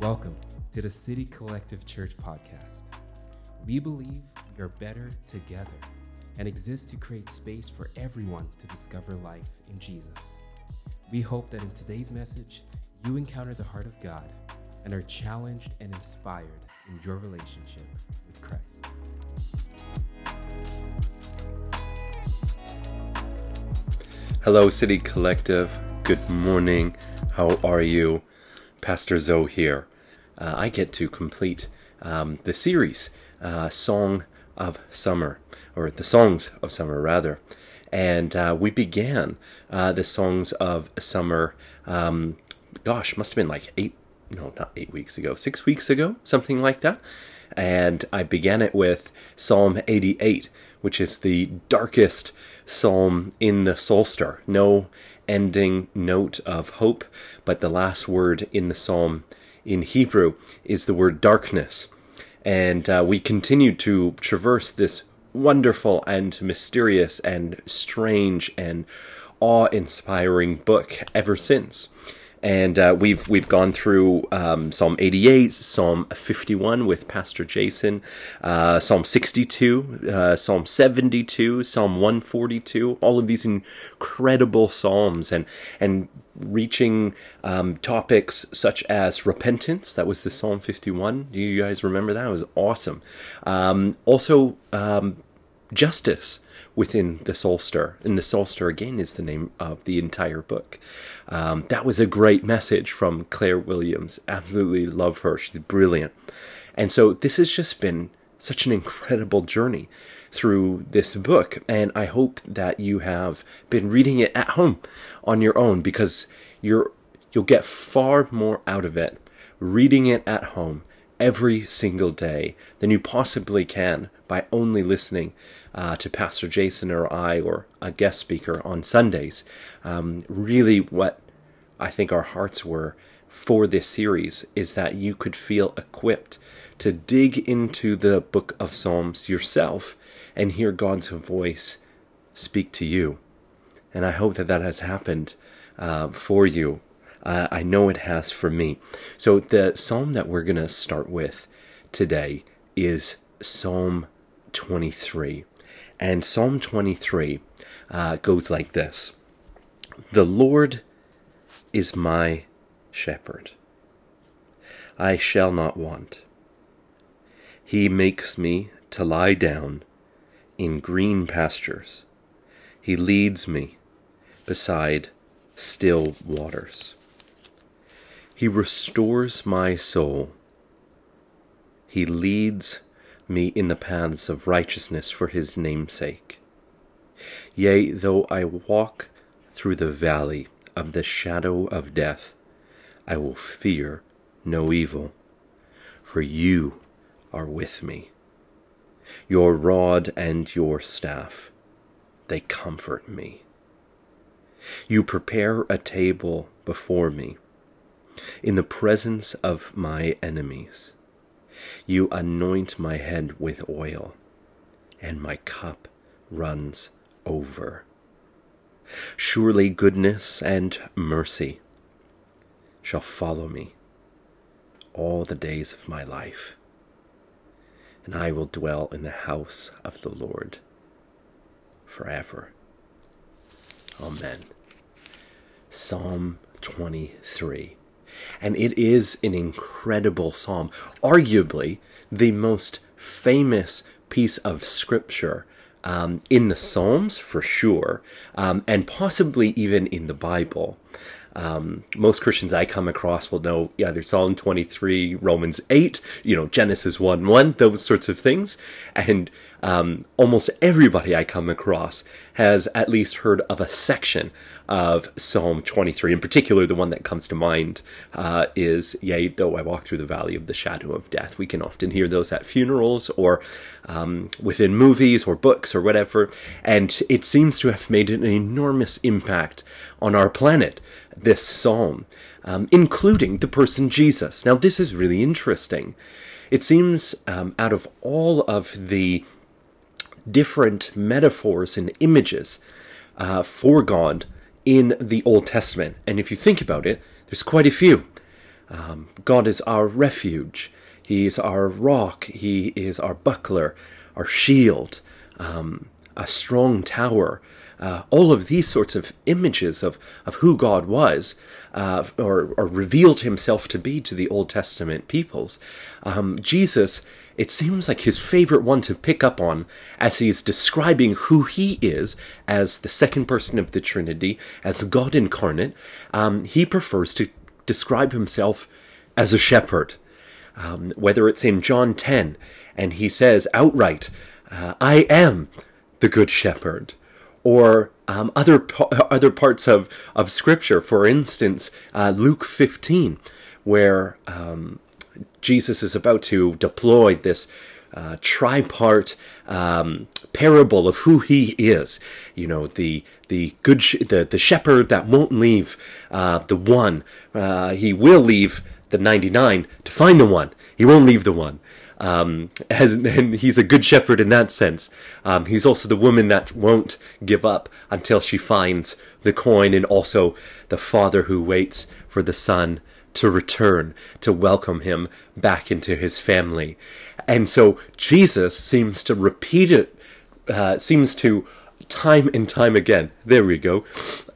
Welcome to the City Collective Church podcast. We believe we are better together and exist to create space for everyone to discover life in Jesus. We hope that in today's message, you encounter the heart of God and are challenged and inspired in your relationship with Christ. Hello, City Collective. Good morning. How are you? Pastor Zoe here. Uh, I get to complete um, the series, uh, Song of Summer, or the Songs of Summer, rather. And uh, we began uh, the Songs of Summer, um, gosh, must have been like eight, no, not eight weeks ago, six weeks ago, something like that. And I began it with Psalm 88, which is the darkest psalm in the Psalter. No ending note of hope, but the last word in the psalm in Hebrew is the word darkness. And uh, we continue to traverse this wonderful and mysterious and strange and awe inspiring book ever since and uh, we've we've gone through um, Psalm 88, Psalm 51 with Pastor Jason, uh, Psalm 62, uh, Psalm 72, Psalm 142. All of these incredible psalms, and and reaching um, topics such as repentance. That was the Psalm 51. Do you guys remember that? It was awesome. Um, also, um, justice within the Psalter. And the Psalter, again, is the name of the entire book. Um, that was a great message from Claire Williams. Absolutely love her. She's brilliant. And so this has just been such an incredible journey through this book. And I hope that you have been reading it at home on your own because you're, you'll get far more out of it reading it at home every single day than you possibly can by only listening uh, to Pastor Jason or I or a guest speaker on Sundays. Um, really, what I think our hearts were for this series is that you could feel equipped to dig into the book of Psalms yourself and hear God's voice speak to you. And I hope that that has happened uh, for you uh, I know it has for me. So, the psalm that we're going to start with today is Psalm 23. And Psalm 23 uh, goes like this The Lord is my shepherd, I shall not want. He makes me to lie down in green pastures. He leads me beside still waters. He restores my soul. He leads me in the paths of righteousness for his name's sake. Yea, though I walk through the valley of the shadow of death, I will fear no evil, for you are with me. Your rod and your staff, they comfort me. You prepare a table before me in the presence of my enemies. You anoint my head with oil, and my cup runs over. Surely goodness and mercy shall follow me all the days of my life, and I will dwell in the house of the Lord forever. Amen. Psalm 23 and it is an incredible psalm, arguably the most famous piece of scripture um, in the Psalms for sure, um, and possibly even in the Bible. Um, most Christians I come across will know either Psalm 23, Romans 8, you know, Genesis 1 1, those sorts of things. And um, almost everybody I come across has at least heard of a section of Psalm 23. In particular, the one that comes to mind uh, is, Yea, though I walk through the valley of the shadow of death. We can often hear those at funerals or um, within movies or books or whatever. And it seems to have made an enormous impact on our planet, this psalm, um, including the person Jesus. Now, this is really interesting. It seems um, out of all of the different metaphors and images uh, for God in the Old Testament. And if you think about it, there's quite a few. Um, God is our refuge. He is our rock. He is our buckler, our shield, um, a strong tower. Uh, all of these sorts of images of, of who God was, uh, or, or revealed himself to be to the Old Testament peoples. Um, Jesus, it seems like his favorite one to pick up on as he's describing who he is as the second person of the Trinity, as God incarnate. Um, he prefers to describe himself as a shepherd. Um, whether it's in John 10, and he says outright, uh, I am the good shepherd or um, other other parts of, of Scripture. For instance, uh, Luke 15, where um, Jesus is about to deploy this uh, tripart um, parable of who he is. You know, the the good sh- the the shepherd that won't leave uh, the one. Uh, he will leave the 99 to find the one. He won't leave the one. Um, as, and he's a good shepherd in that sense. Um, he's also the woman that won't give up until she finds the coin, and also the father who waits for the son to return to welcome him back into his family. And so Jesus seems to repeat it, uh, seems to time and time again, there we go,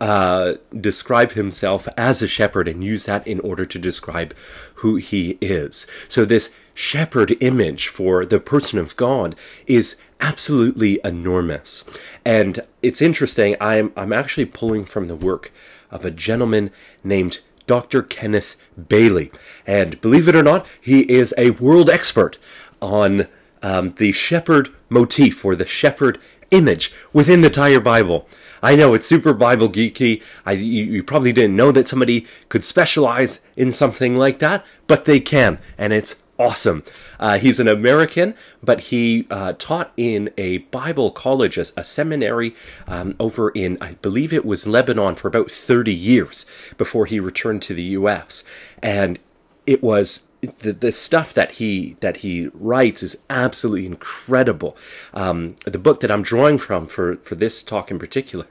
uh, describe himself as a shepherd and use that in order to describe who he is. So this shepherd image for the person of God is absolutely enormous. And it's interesting, I'm, I'm actually pulling from the work of a gentleman named Dr. Kenneth Bailey. And believe it or not, he is a world expert on um, the shepherd motif or the shepherd image within the entire Bible. I know it's super Bible geeky. I, you, you, probably didn't know that somebody could specialize in something like that, but they can, and it's awesome. Uh, he's an American, but he uh, taught in a Bible college, a, a seminary um, over in, I believe it was Lebanon, for about 30 years before he returned to the U.S. And it was the, the stuff that he that he writes is absolutely incredible. Um, the book that I'm drawing from for for this talk in particular,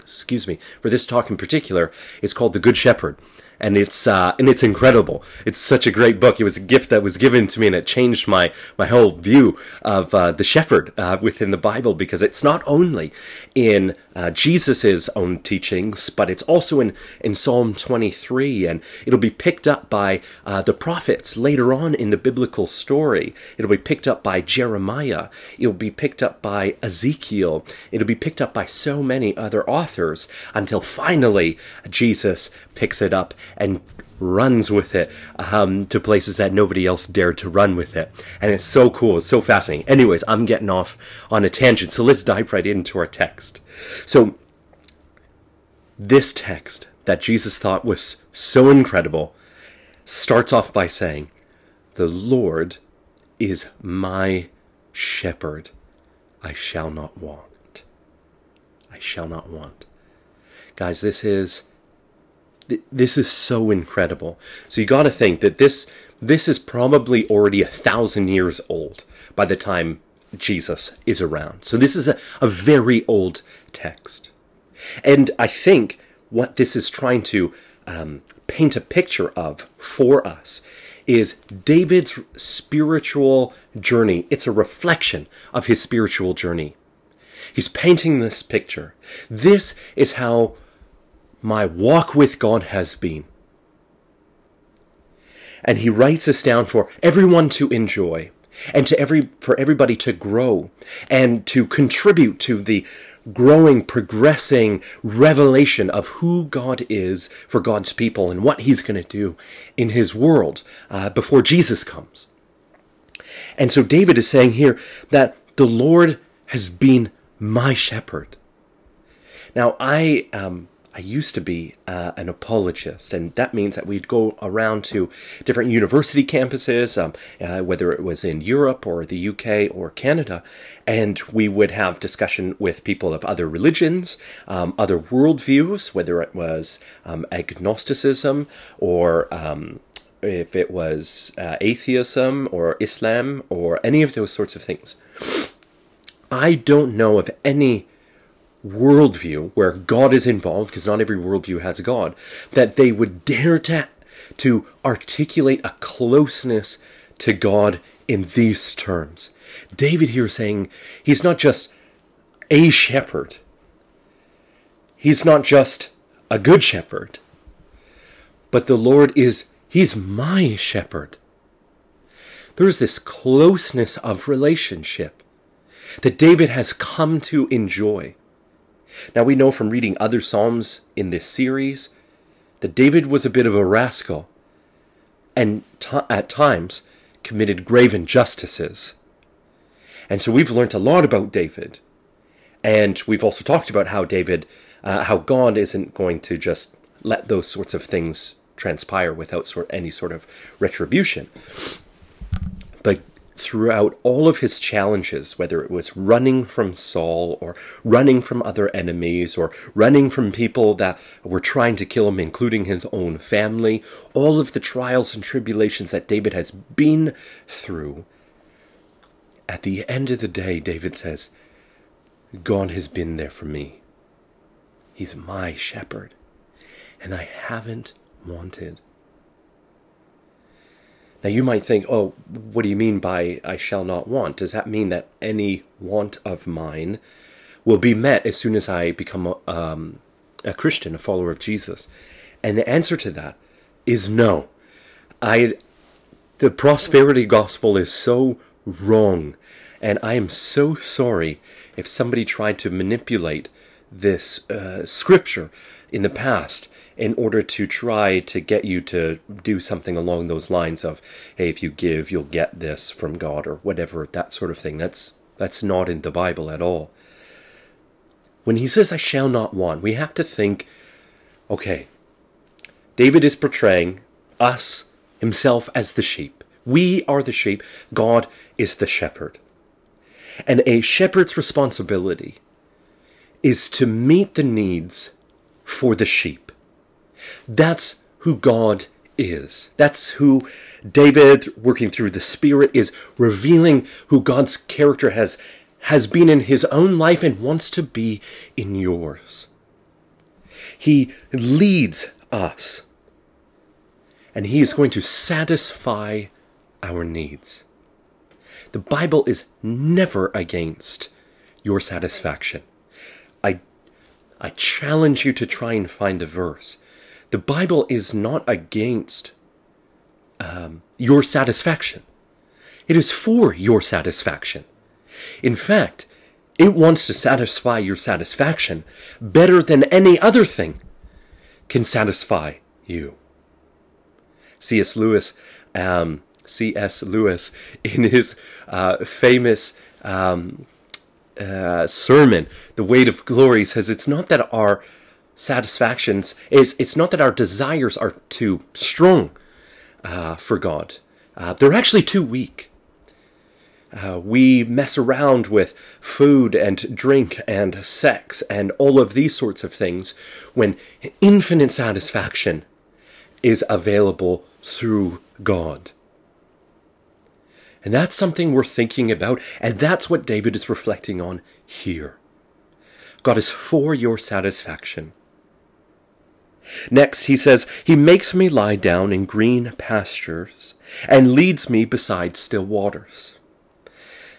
excuse me, for this talk in particular, is called The Good Shepherd and it's uh, and it's incredible. It's such a great book. It was a gift that was given to me, and it changed my my whole view of uh, the shepherd uh, within the Bible because it's not only in uh, Jesus's own teachings, but it's also in in Psalm 23, and it'll be picked up by uh, the prophets later on in the biblical story. It'll be picked up by Jeremiah. It'll be picked up by Ezekiel. It'll be picked up by so many other authors until finally Jesus picks it up and runs with it um, to places that nobody else dared to run with it. And it's so cool. It's so fascinating. Anyways, I'm getting off on a tangent. So let's dive right into our text. So, this text that Jesus thought was so incredible starts off by saying, The Lord is my shepherd. I shall not want. I shall not want. Guys, this is this is so incredible. So you got to think that this this is probably already a thousand years old by the time Jesus is around. So this is a, a very old text, and I think what this is trying to um, paint a picture of for us is David's spiritual journey. It's a reflection of his spiritual journey. He's painting this picture. This is how my walk with God has been. And he writes this down for everyone to enjoy and to every for everybody to grow and to contribute to the growing progressing revelation of who God is for God's people and what he's going to do in his world uh, before Jesus comes. And so David is saying here that the Lord has been my shepherd. Now I um, I used to be uh, an apologist, and that means that we'd go around to different university campuses, um, uh, whether it was in Europe or the UK or Canada, and we would have discussion with people of other religions, um, other worldviews, whether it was um, agnosticism or um, if it was uh, atheism or Islam or any of those sorts of things. I don't know of any worldview where God is involved, because not every worldview has God, that they would dare to to articulate a closeness to God in these terms. David here saying he's not just a shepherd, he's not just a good shepherd, but the Lord is, he's my shepherd. There's this closeness of relationship that David has come to enjoy. Now, we know from reading other Psalms in this series that David was a bit of a rascal and t- at times committed grave injustices. And so we've learnt a lot about David. And we've also talked about how David, uh, how God isn't going to just let those sorts of things transpire without sort, any sort of retribution. But throughout all of his challenges, whether it was running from Saul or running from other enemies or running from people that were trying to kill him, including his own family, all of the trials and tribulations that David has been through, at the end of the day, David says, God has been there for me. He's my shepherd, and I haven't wanted. Now you might think, oh, what do you mean by I shall not want? Does that mean that any want of mine will be met as soon as I become a, um, a Christian, a follower of Jesus? And the answer to that is no. I, the prosperity gospel is so wrong, and I am so sorry if somebody tried to manipulate this uh, scripture in the past in order to try to get you to do something along those lines of, hey, if you give, you'll get this from God or whatever, that sort of thing. That's that's not in the Bible at all. When he says, I shall not want, we have to think, okay, David is portraying us, himself, as the sheep. We are the sheep, God is the shepherd. And a shepherd's responsibility is to meet the needs for the sheep. That's who God is. That's who David, working through the Spirit, is revealing who God's character has, has been in his own life and wants to be in yours. He leads us, and he is going to satisfy our needs. The Bible is never against your satisfaction. I, I challenge you to try and find a verse the Bible is not against um, your satisfaction. It is for your satisfaction. In fact, it wants to satisfy your satisfaction better than any other thing can satisfy you. C.S. Lewis, um, C.S. Lewis, in his uh, famous um, uh, sermon, "The Weight of Glory," says it's not that our satisfactions is it's not that our desires are too strong uh, for God. Uh, they're actually too weak. Uh, we mess around with food and drink and sex and all of these sorts of things when infinite satisfaction is available through God. And that's something we're thinking about, and that's what David is reflecting on here. God is for your satisfaction. Next, he says, He makes me lie down in green pastures and leads me beside still waters.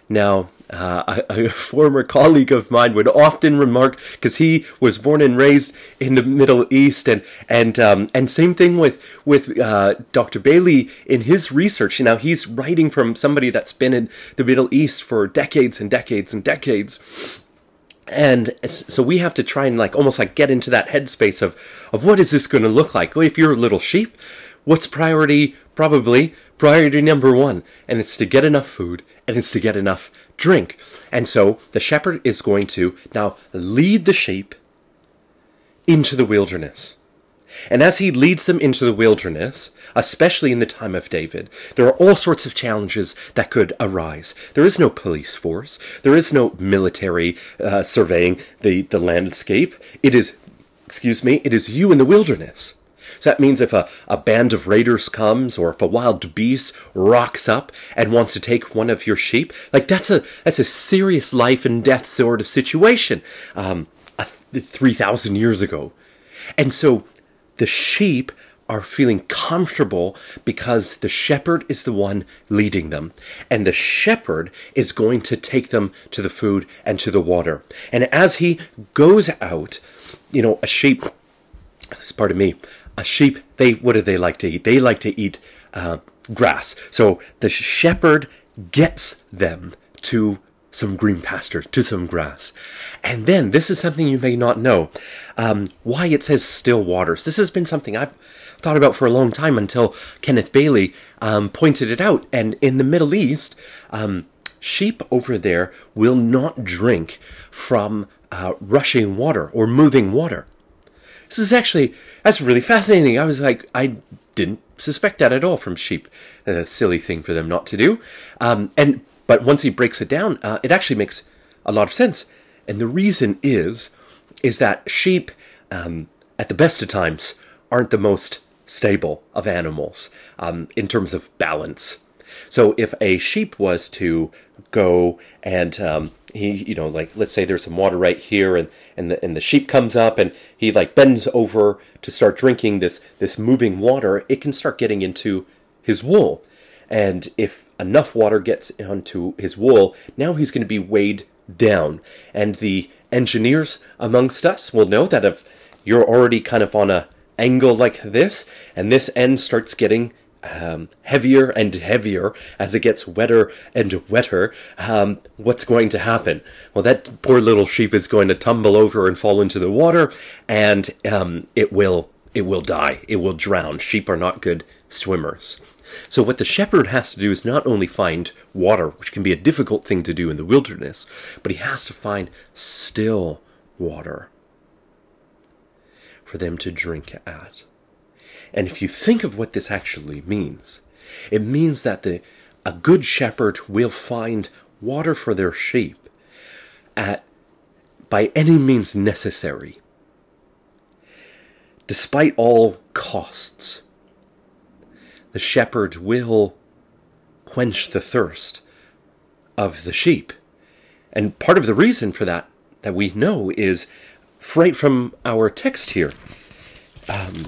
Now, uh, a, a, former colleague of mine would often remark because he was born and raised in the Middle East, and and um, and same thing with with uh, Dr. Bailey in his research. Now he's writing from somebody that's been in the Middle East for decades and decades and decades, and so we have to try and like almost like get into that headspace of of what is this going to look like? If you're a little sheep what's priority? Probably priority number one and it's to get enough food and it's to get enough drink. And so the shepherd is going to now lead the sheep into the wilderness and as he leads them into the wilderness, especially in the time of David, there are all sorts of challenges that could arise. There is no police force. There is no military uh, surveying the, the landscape. It is, excuse me, it is you in the wilderness. So that means if a, a band of raiders comes or if a wild beast rocks up and wants to take one of your sheep, like that's a, that's a serious life and death sort of situation, um, 3,000 years ago. And so the sheep are feeling comfortable because the shepherd is the one leading them. And the shepherd is going to take them to the food and to the water. And as he goes out, you know, a sheep, pardon me, a sheep, they, what do they like to eat? They like to eat uh, grass. So the shepherd gets them to some green pasture, to some grass. And then, this is something you may not know um, why it says still waters. This has been something I've thought about for a long time until Kenneth Bailey um, pointed it out. And in the Middle East, um, sheep over there will not drink from uh, rushing water or moving water. This is actually that's really fascinating. I was like, I didn't suspect that at all from sheep. A silly thing for them not to do. Um, and but once he breaks it down, uh, it actually makes a lot of sense. And the reason is, is that sheep, um, at the best of times, aren't the most stable of animals um, in terms of balance. So if a sheep was to go and um, he, you know, like let's say there's some water right here, and and the and the sheep comes up and he like bends over to start drinking this this moving water, it can start getting into his wool, and if enough water gets onto his wool, now he's going to be weighed down. And the engineers amongst us will know that if you're already kind of on a angle like this, and this end starts getting um, heavier and heavier as it gets wetter and wetter, um, what's going to happen? Well, that poor little sheep is going to tumble over and fall into the water, and um, it will it will die. It will drown. Sheep are not good swimmers. So, what the shepherd has to do is not only find water, which can be a difficult thing to do in the wilderness, but he has to find still water for them to drink at. And if you think of what this actually means, it means that the, a good shepherd will find water for their sheep at by any means necessary, despite all costs the shepherd will quench the thirst of the sheep. And part of the reason for that, that we know, is right from our text here. Um,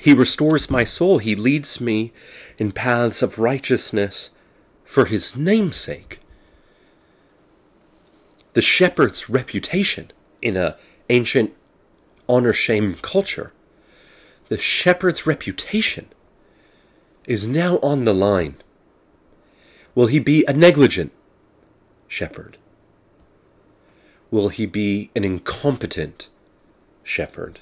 he restores my soul. He leads me in paths of righteousness for his namesake. The shepherd's reputation in an ancient honor shame culture, the shepherd's reputation is now on the line. Will he be a negligent shepherd? Will he be an incompetent shepherd?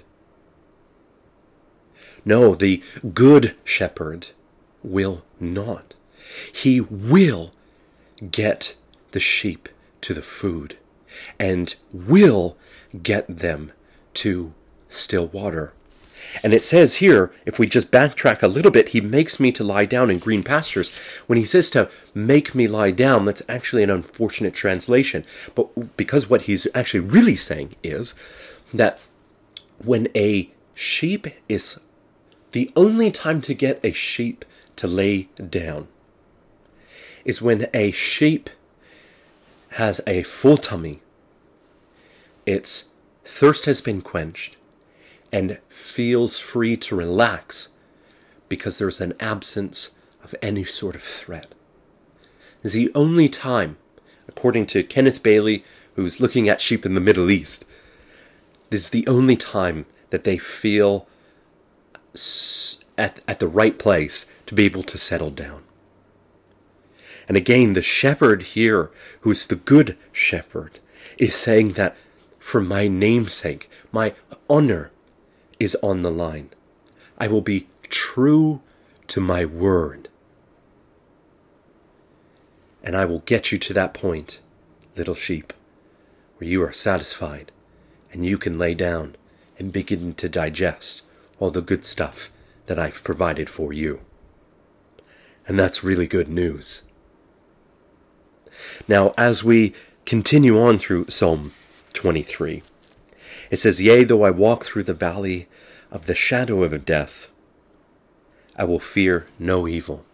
No, the good shepherd will not. He will get the sheep to the food and will get them to still water. And it says here, if we just backtrack a little bit, he makes me to lie down in green pastures. When he says to make me lie down, that's actually an unfortunate translation. But because what he's actually really saying is that when a sheep is the only time to get a sheep to lay down is when a sheep has a full tummy, its thirst has been quenched, and feels free to relax because there's an absence of any sort of threat. Is the only time, according to Kenneth Bailey, who's looking at sheep in the Middle East, this is the only time that they feel at, at the right place to be able to settle down. And again, the shepherd here, who's the good shepherd, is saying that for my namesake, my honor, is on the line. I will be true to my word. And I will get you to that point, little sheep, where you are satisfied and you can lay down and begin to digest all the good stuff that I've provided for you. And that's really good news. Now, as we continue on through Psalm 23, it says, Yea, though I walk through the valley of the shadow of death, I will fear no evil.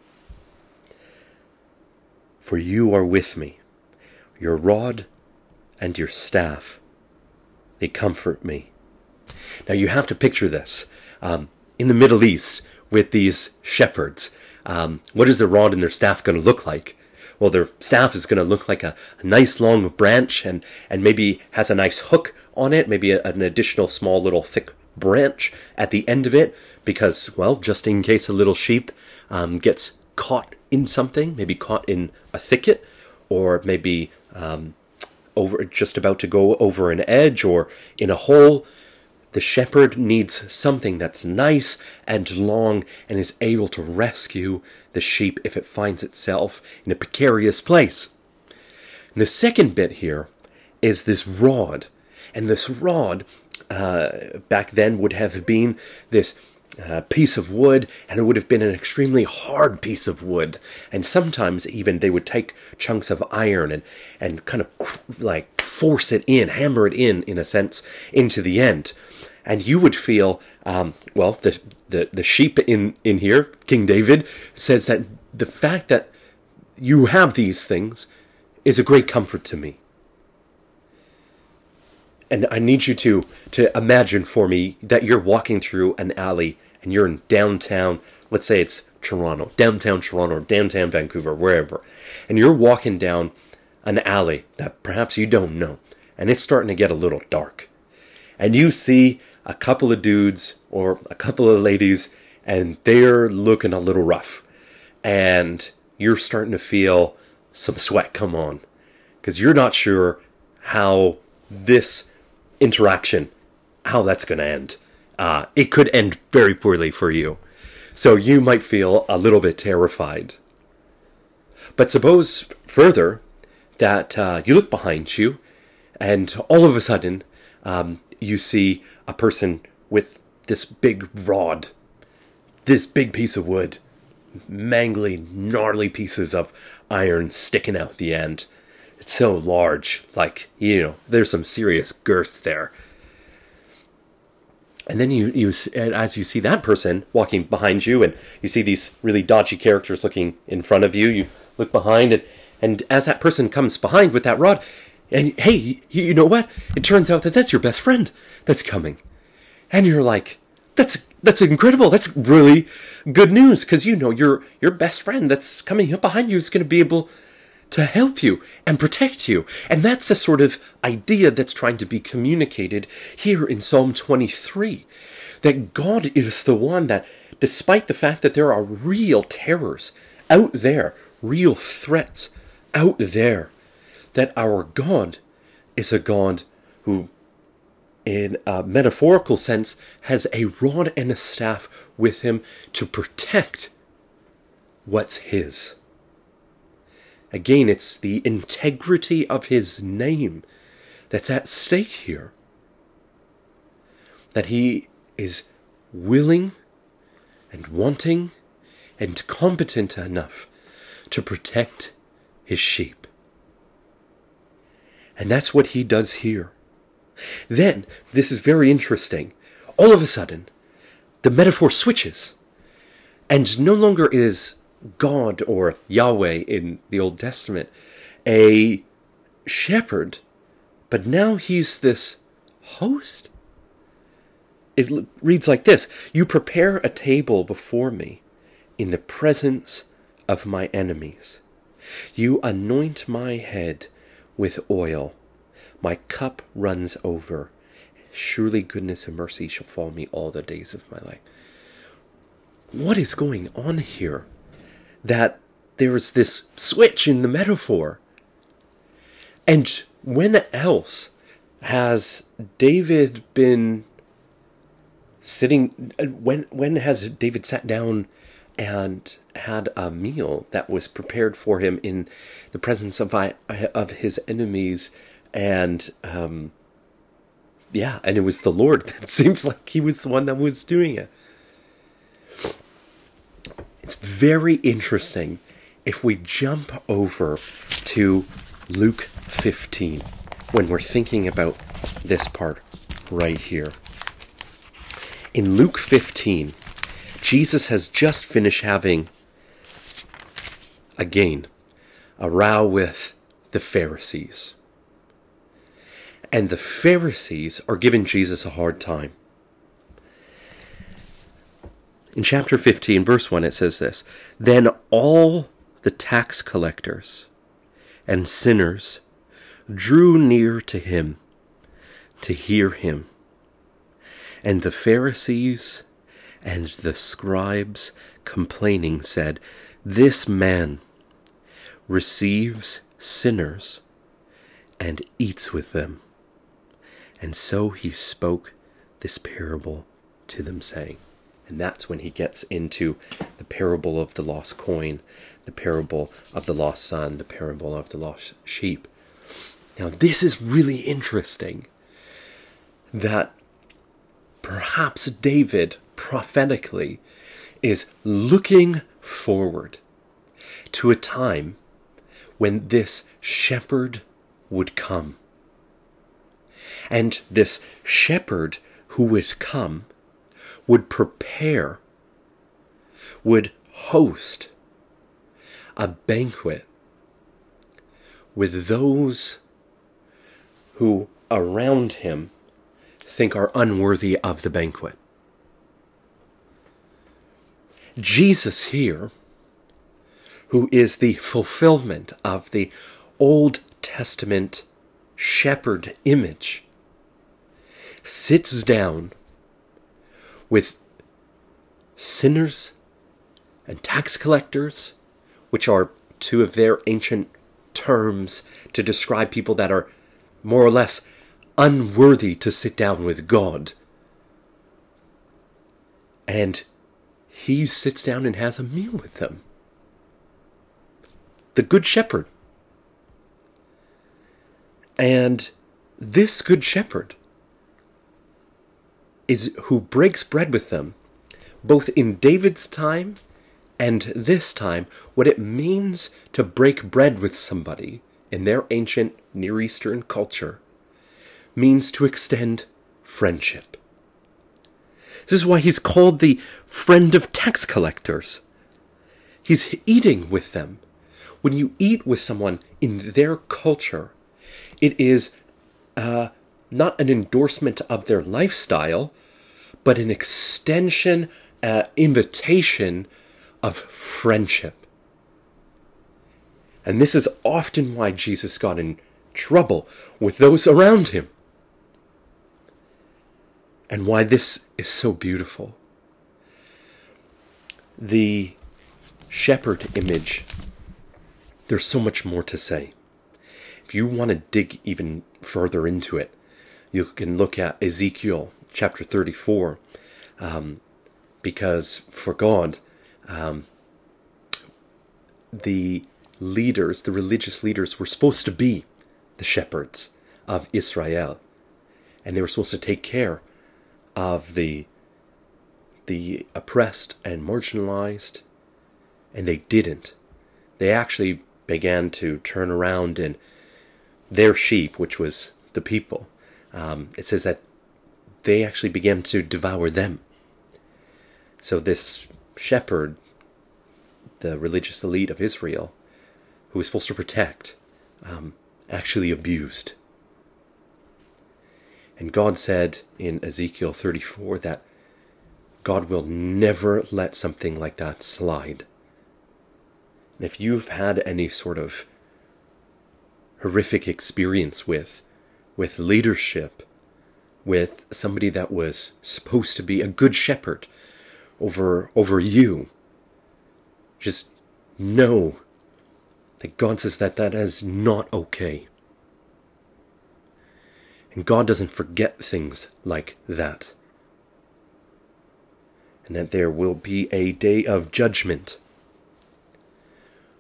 For you are with me, your rod and your staff, they comfort me. Now you have to picture this. Um, in the Middle East with these shepherds, um, what is their rod and their staff going to look like? Well, their staff is going to look like a, a, nice long branch and, and maybe has a nice hook on it, maybe a, an additional small little thick branch at the end of it, because, well, just in case a little sheep um, gets caught in something, maybe caught in a thicket, or maybe um, over just about to go over an edge or in a hole, the shepherd needs something that's nice and long and is able to rescue the sheep if it finds itself in a precarious place. And the second bit here is this rod. And this rod, uh, back then, would have been this uh, piece of wood, and it would have been an extremely hard piece of wood. And sometimes even they would take chunks of iron and, and kind of like force it in, hammer it in, in a sense, into the end and you would feel, um, well, the, the, the sheep in, in here, King David, says that the fact that you have these things is a great comfort to me. And I need you to, to imagine for me that you're walking through an alley and you're in downtown, let's say it's Toronto, downtown Toronto, or downtown Vancouver, wherever, and you're walking down an alley that perhaps you don't know, and it's starting to get a little dark. And you see a couple of dudes or a couple of ladies and they're looking a little rough and you're starting to feel some sweat come on because you're not sure how this interaction how that's going to end. Uh, it could end very poorly for you. So you might feel a little bit terrified. But suppose further that uh, you look behind you and all of a sudden um, you see a person with this big rod, this big piece of wood, mangly, gnarly pieces of iron sticking out the end. It's so large, like, you know, there's some serious girth there. And then you, you as you see that person walking behind you, and you see these really dodgy characters looking in front of you, you look behind, and, and as that person comes behind with that rod, and hey, you know what? It turns out that that's your best friend that's coming. And you're like, that's that's incredible. That's really good news because you know your your best friend that's coming up behind you is going to be able to help you and protect you. And that's the sort of idea that's trying to be communicated here in Psalm 23. That God is the one that, despite the fact that there are real terrors out there, real threats out there, that our God is a God who, in a metaphorical sense, has a rod and a staff with him to protect what's his. Again, it's the integrity of his name that's at stake here. That he is willing and wanting and competent enough to protect his sheep. And that's what he does here. Then, this is very interesting. All of a sudden, the metaphor switches. And no longer is God or Yahweh in the Old Testament a shepherd, but now he's this host. It reads like this You prepare a table before me in the presence of my enemies. You anoint my head with oil. My cup runs over. Surely goodness and mercy shall follow me all the days of my life. What is going on here? That there is this switch in the metaphor. And when else has David been sitting when when has David sat down and had a meal that was prepared for him in the presence of I, of his enemies, and um, yeah, and it was the Lord. It seems like he was the one that was doing it. It's very interesting if we jump over to Luke 15 when we're thinking about this part right here. In Luke 15, Jesus has just finished having, again, a row with the Pharisees. And the Pharisees are giving Jesus a hard time. In chapter 15, verse 1, it says this Then all the tax collectors and sinners drew near to him to hear him. And the Pharisees and the scribes complaining said, This man receives sinners and eats with them. And so he spoke this parable to them, saying, and that's when he gets into the parable of the lost coin, the parable of the lost son, the parable of the lost sheep. Now, this is really interesting that perhaps David prophetically is looking forward to a time when this shepherd would come. And this shepherd who would come would prepare, would host a banquet with those who around him think are unworthy of the banquet. Jesus here, who is the fulfillment of the Old Testament shepherd image, sits down with sinners and tax collectors, which are two of their ancient terms to describe people that are more or less unworthy to sit down with God. And he sits down and has a meal with them. The Good Shepherd. And this Good Shepherd is who breaks bread with them, both in David's time and this time, what it means to break bread with somebody in their ancient Near Eastern culture means to extend friendship. This is why he's called the friend of tax collectors. He's eating with them. When you eat with someone in their culture, it is uh, not an endorsement of their lifestyle, but an extension, uh, invitation of friendship. And this is often why Jesus got in trouble with those around him. And why this is so beautiful. The shepherd image, there's so much more to say. If you want to dig even further into it, you can look at Ezekiel chapter 34, um, because for God, um, the leaders, the religious leaders, were supposed to be the shepherds of Israel, and they were supposed to take care of the the oppressed and marginalized, and they didn't. They actually began to turn around and their sheep, which was the people. Um, it says that they actually began to devour them. So this shepherd, the religious elite of Israel, who was supposed to protect, um, actually abused. And God said in Ezekiel 34 that God will never let something like that slide. And if you've had any sort of horrific experience with with leadership with somebody that was supposed to be a good shepherd over over you. Just know that God says that that is not okay. And God doesn't forget things like that. And that there will be a day of judgment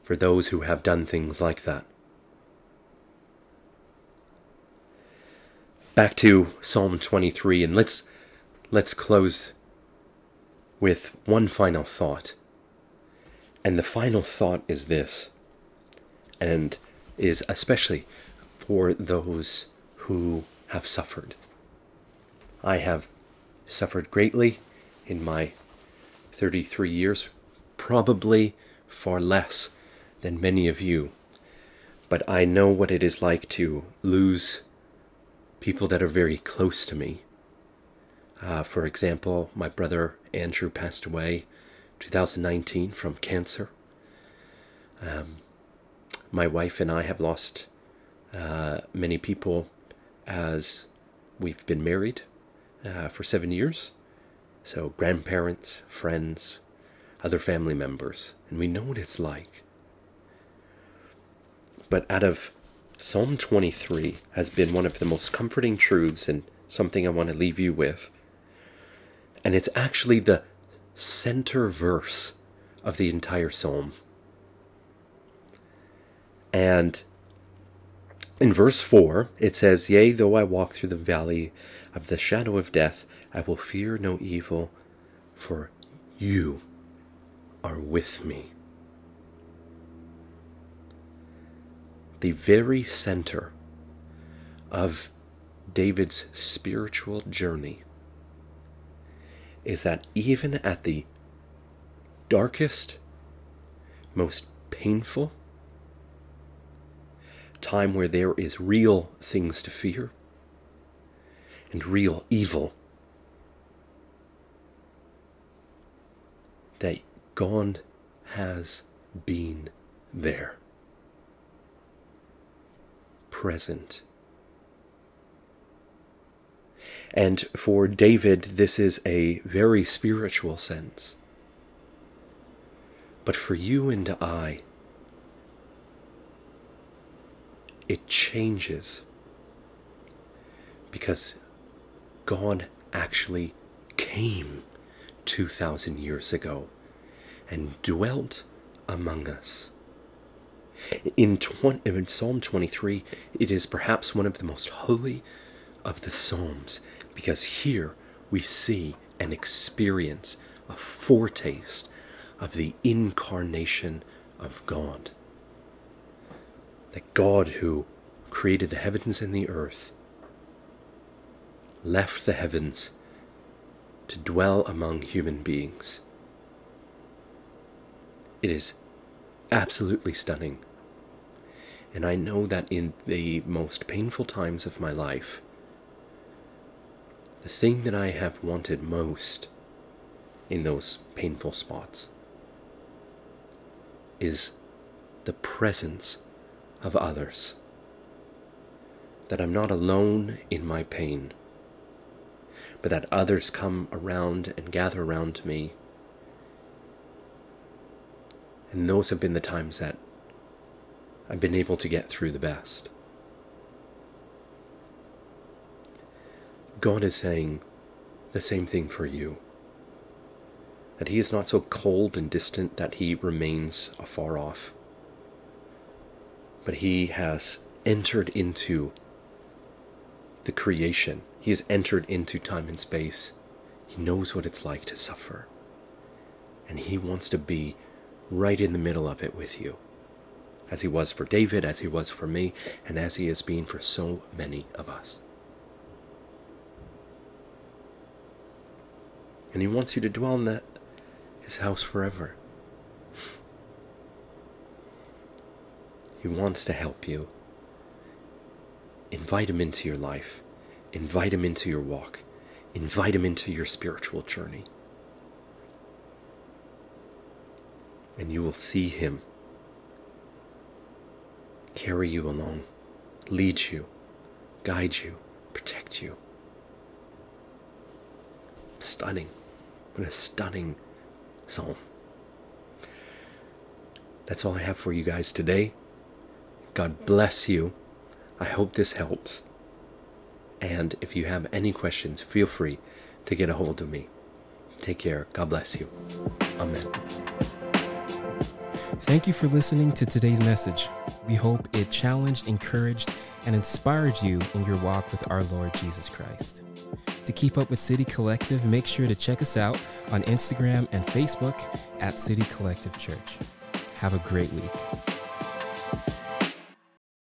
for those who have done things like that back to Psalm 23 and let's let's close with one final thought. And the final thought is this and is especially for those who have suffered. I have suffered greatly in my 33 years, probably far less than many of you. But I know what it is like to lose people that are very close to me. Uh, for example, my brother Andrew passed away 2019 from cancer. Um, my wife and I have lost uh, many people as we've been married uh, for seven years. So, grandparents, friends, other family members, and we know what it's like. But out of Psalm 23 has been one of the most comforting truths and something I want to leave you with. And it's actually the center verse of the entire psalm. And in verse 4, it says, Yea, though I walk through the valley of the shadow of death, I will fear no evil, for you are with me. The very center of David's spiritual journey is that even at the darkest, most painful time where there is real things to fear and real evil, that God has been there, present. And for David, this is a very spiritual sense. But for you and I, it changes because God actually came 2,000 years ago and dwelt among us. In, 20, in Psalm 23, it is perhaps one of the most holy of the Psalms because here we see and experience a foretaste of the incarnation of God. That God, who created the heavens and the earth, left the heavens to dwell among human beings. It is absolutely stunning. And I know that in the most painful times of my life, the thing that I have wanted most in those painful spots is the presence of others. That I'm not alone in my pain, but that others come around and gather around me. And those have been the times that I've been able to get through the best. God is saying the same thing for you. That He is not so cold and distant that He remains afar off, but He has entered into the creation, He has entered into time and space. He knows what it's like to suffer, and He wants to be right in the middle of it with you, as He was for David, as He was for me, and as He has been for so many of us. and he wants you to dwell in that his house forever. He wants to help you. Invite him into your life. Invite him into your walk. Invite him into your spiritual journey. And you will see him carry you along, lead you, guide you, protect you. Stunning. What a stunning psalm. That's all I have for you guys today. God bless you. I hope this helps. And if you have any questions, feel free to get a hold of me. Take care. God bless you. Amen. Thank you for listening to today's message. We hope it challenged, encouraged, and inspired you in your walk with our Lord Jesus Christ. To keep up with City Collective, make sure to check us out on Instagram and Facebook at City Collective Church. Have a great week.